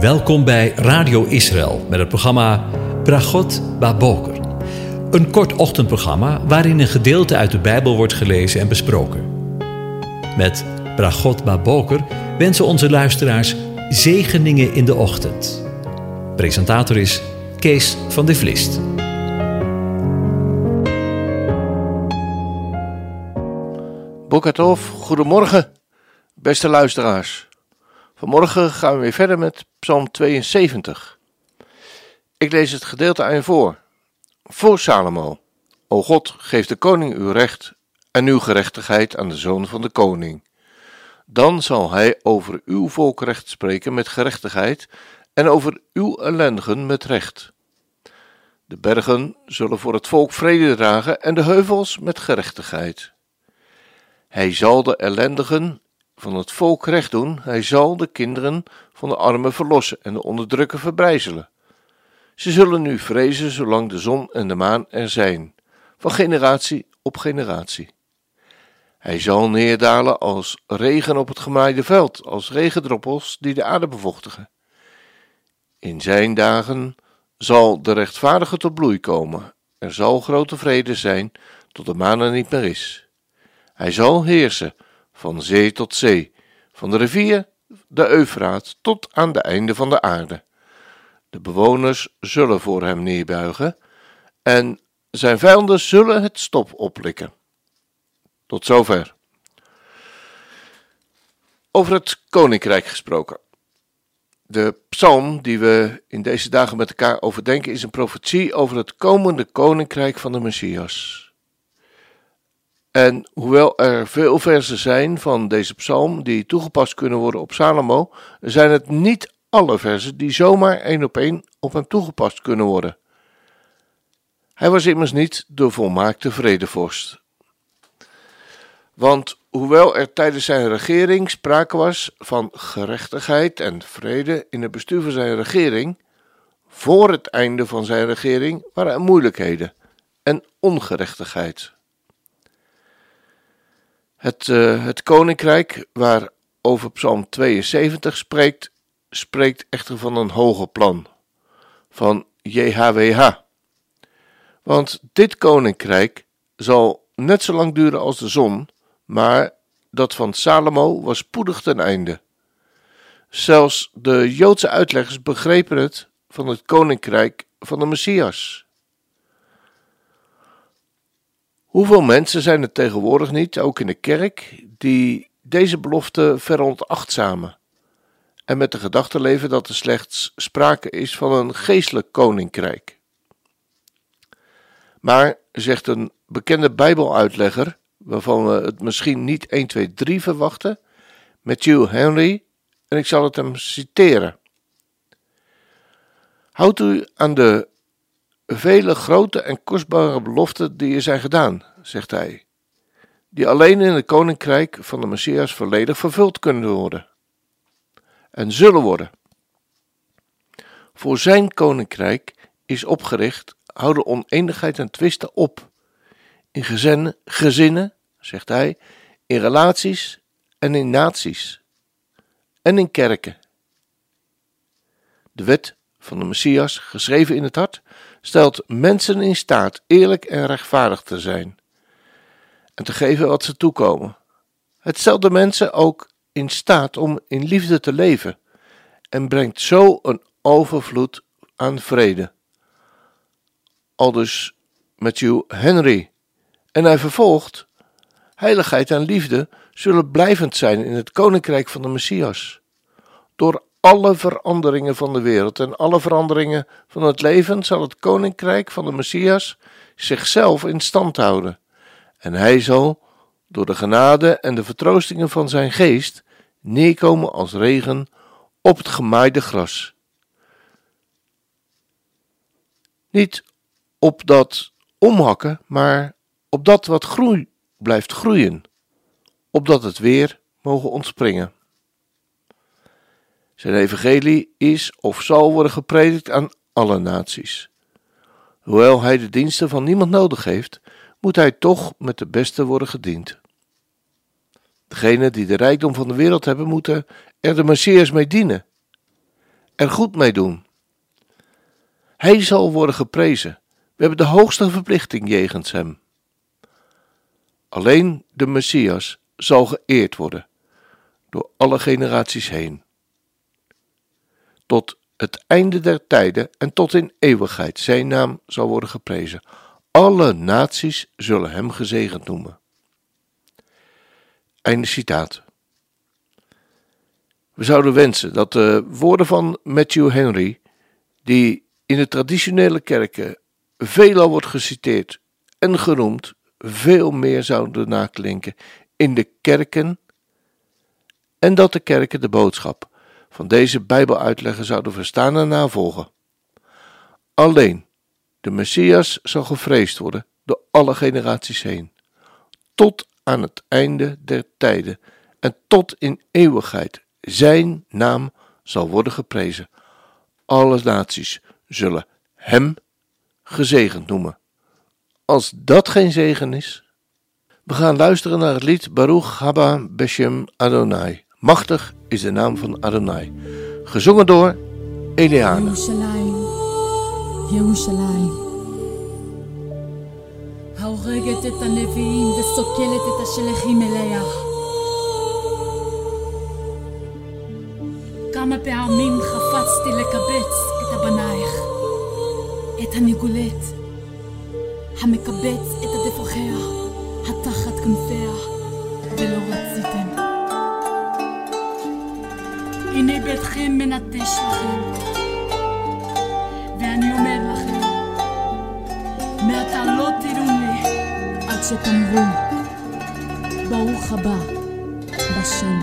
Welkom bij Radio Israël met het programma Bragot Baboker. Een kort ochtendprogramma waarin een gedeelte uit de Bijbel wordt gelezen en besproken. Met Bragot Baboker wensen onze luisteraars zegeningen in de ochtend. Presentator is Kees van de Vlist. Bokatov, goedemorgen, beste luisteraars. Vanmorgen gaan we weer verder met Psalm 72. Ik lees het gedeelte aan je voor. Voor Salomo. O God, geef de koning uw recht en uw gerechtigheid aan de zoon van de koning. Dan zal hij over uw volkrecht spreken met gerechtigheid en over uw ellendigen met recht. De bergen zullen voor het volk vrede dragen en de heuvels met gerechtigheid. Hij zal de ellendigen van het volk recht doen, hij zal de kinderen van de armen verlossen en de onderdrukken verbrijzelen. Ze zullen nu vrezen zolang de zon en de maan er zijn, van generatie op generatie. Hij zal neerdalen als regen op het gemaaide veld, als regendroppels die de aarde bevochtigen. In zijn dagen zal de rechtvaardige tot bloei komen. Er zal grote vrede zijn tot de maan er niet meer is. Hij zal heersen van zee tot zee, van de rivier, de Eufraat, tot aan de einde van de aarde. De bewoners zullen voor hem neerbuigen en zijn vijanden zullen het stop oplikken. Tot zover. Over het koninkrijk gesproken. De psalm die we in deze dagen met elkaar overdenken is een profetie over het komende koninkrijk van de Messias. En hoewel er veel versen zijn van deze psalm die toegepast kunnen worden op Salomo, zijn het niet alle versen die zomaar één op één op hem toegepast kunnen worden. Hij was immers niet de volmaakte vredevorst. Want hoewel er tijdens zijn regering sprake was van gerechtigheid en vrede in het bestuur van zijn regering, voor het einde van zijn regering waren er moeilijkheden en ongerechtigheid. Het, uh, het koninkrijk waarover Psalm 72 spreekt, spreekt echter van een hoger plan, van JHWH. Want dit koninkrijk zal net zo lang duren als de zon, maar dat van Salomo was spoedig ten einde. Zelfs de Joodse uitleggers begrepen het van het koninkrijk van de Messias. Hoeveel mensen zijn er tegenwoordig niet, ook in de kerk, die deze belofte veronachtzamen en met de gedachte leven dat er slechts sprake is van een geestelijk koninkrijk? Maar, zegt een bekende Bijbeluitlegger, waarvan we het misschien niet 1, 2, 3 verwachten, Matthew Henry, en ik zal het hem citeren. Houdt u aan de vele grote en kostbare beloften die er zijn gedaan, zegt hij, die alleen in het koninkrijk van de Messias volledig vervuld kunnen worden en zullen worden. Voor zijn koninkrijk is opgericht, houden oneenigheid en twisten op. In gezinnen, gezinnen, zegt hij, in relaties en in naties en in kerken. De wet van de Messias, geschreven in het hart, stelt mensen in staat eerlijk en rechtvaardig te zijn en te geven wat ze toekomen. Het stelt de mensen ook in staat om in liefde te leven en brengt zo een overvloed aan vrede. Aldus Matthew Henry. En hij vervolgt: Heiligheid en liefde zullen blijvend zijn in het koninkrijk van de Messias. Door alle veranderingen van de wereld en alle veranderingen van het leven zal het koninkrijk van de Messias zichzelf in stand houden. En hij zal, door de genade en de vertroostingen van zijn geest, neerkomen als regen op het gemaaide gras. Niet op dat omhakken, maar op dat wat groei blijft groeien, opdat het weer mogen ontspringen. Zijn evangelie is of zal worden gepredikt aan alle naties. Hoewel hij de diensten van niemand nodig heeft, moet hij toch met de beste worden gediend. Degenen die de rijkdom van de wereld hebben, moeten er de Messias mee dienen, er goed mee doen. Hij zal worden geprezen. We hebben de hoogste verplichting jegens hem. Alleen de Messias zal geëerd worden door alle generaties heen. Tot het einde der tijden en tot in eeuwigheid zijn naam zal worden geprezen. Alle naties zullen hem gezegend noemen. Einde citaat. We zouden wensen dat de woorden van Matthew Henry, die in de traditionele kerken veelal wordt geciteerd en genoemd, veel meer zouden naklinken in de kerken en dat de kerken de boodschap van deze Bijbeluitleggen zouden verstaan en navolgen. Alleen de Messias zal gevreesd worden door alle generaties heen, tot aan het einde der tijden en tot in eeuwigheid. Zijn naam zal worden geprezen. Alle naties zullen Hem gezegend noemen. Als dat geen zegen is, we gaan luisteren naar het lied Baruch Haba Beshem Adonai. Machtig is de naam van Adonai. Gezongen door Eliana. ירושלים, ירושלים. ההורגת את הנביאים וסוקלת את השלחים אליה. כמה פעמים חפצתי לקבץ את הבנייך, את הניגולת, המקבץ את עדפוחיה, התחת כנפיה, ולא רציתם. הנה ביתכם מנטש לכם, ואני אומר לכם, מעתה לא תראו לי עד שתאמרו, ברוך הבא בשם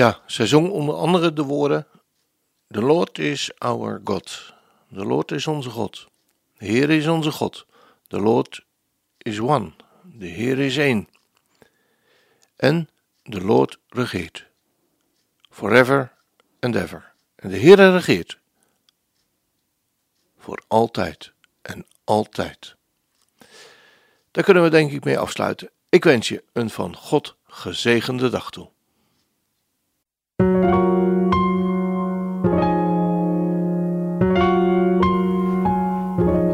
Ja, zij zong onder andere de woorden: The Lord is our God. De Lord is onze God. De Heer is onze God. The Lord is one. De Heer is één. En de Lord regeert. Forever and ever. En de Heer regeert. Voor altijd en altijd. Daar kunnen we denk ik mee afsluiten. Ik wens je een van God gezegende dag toe.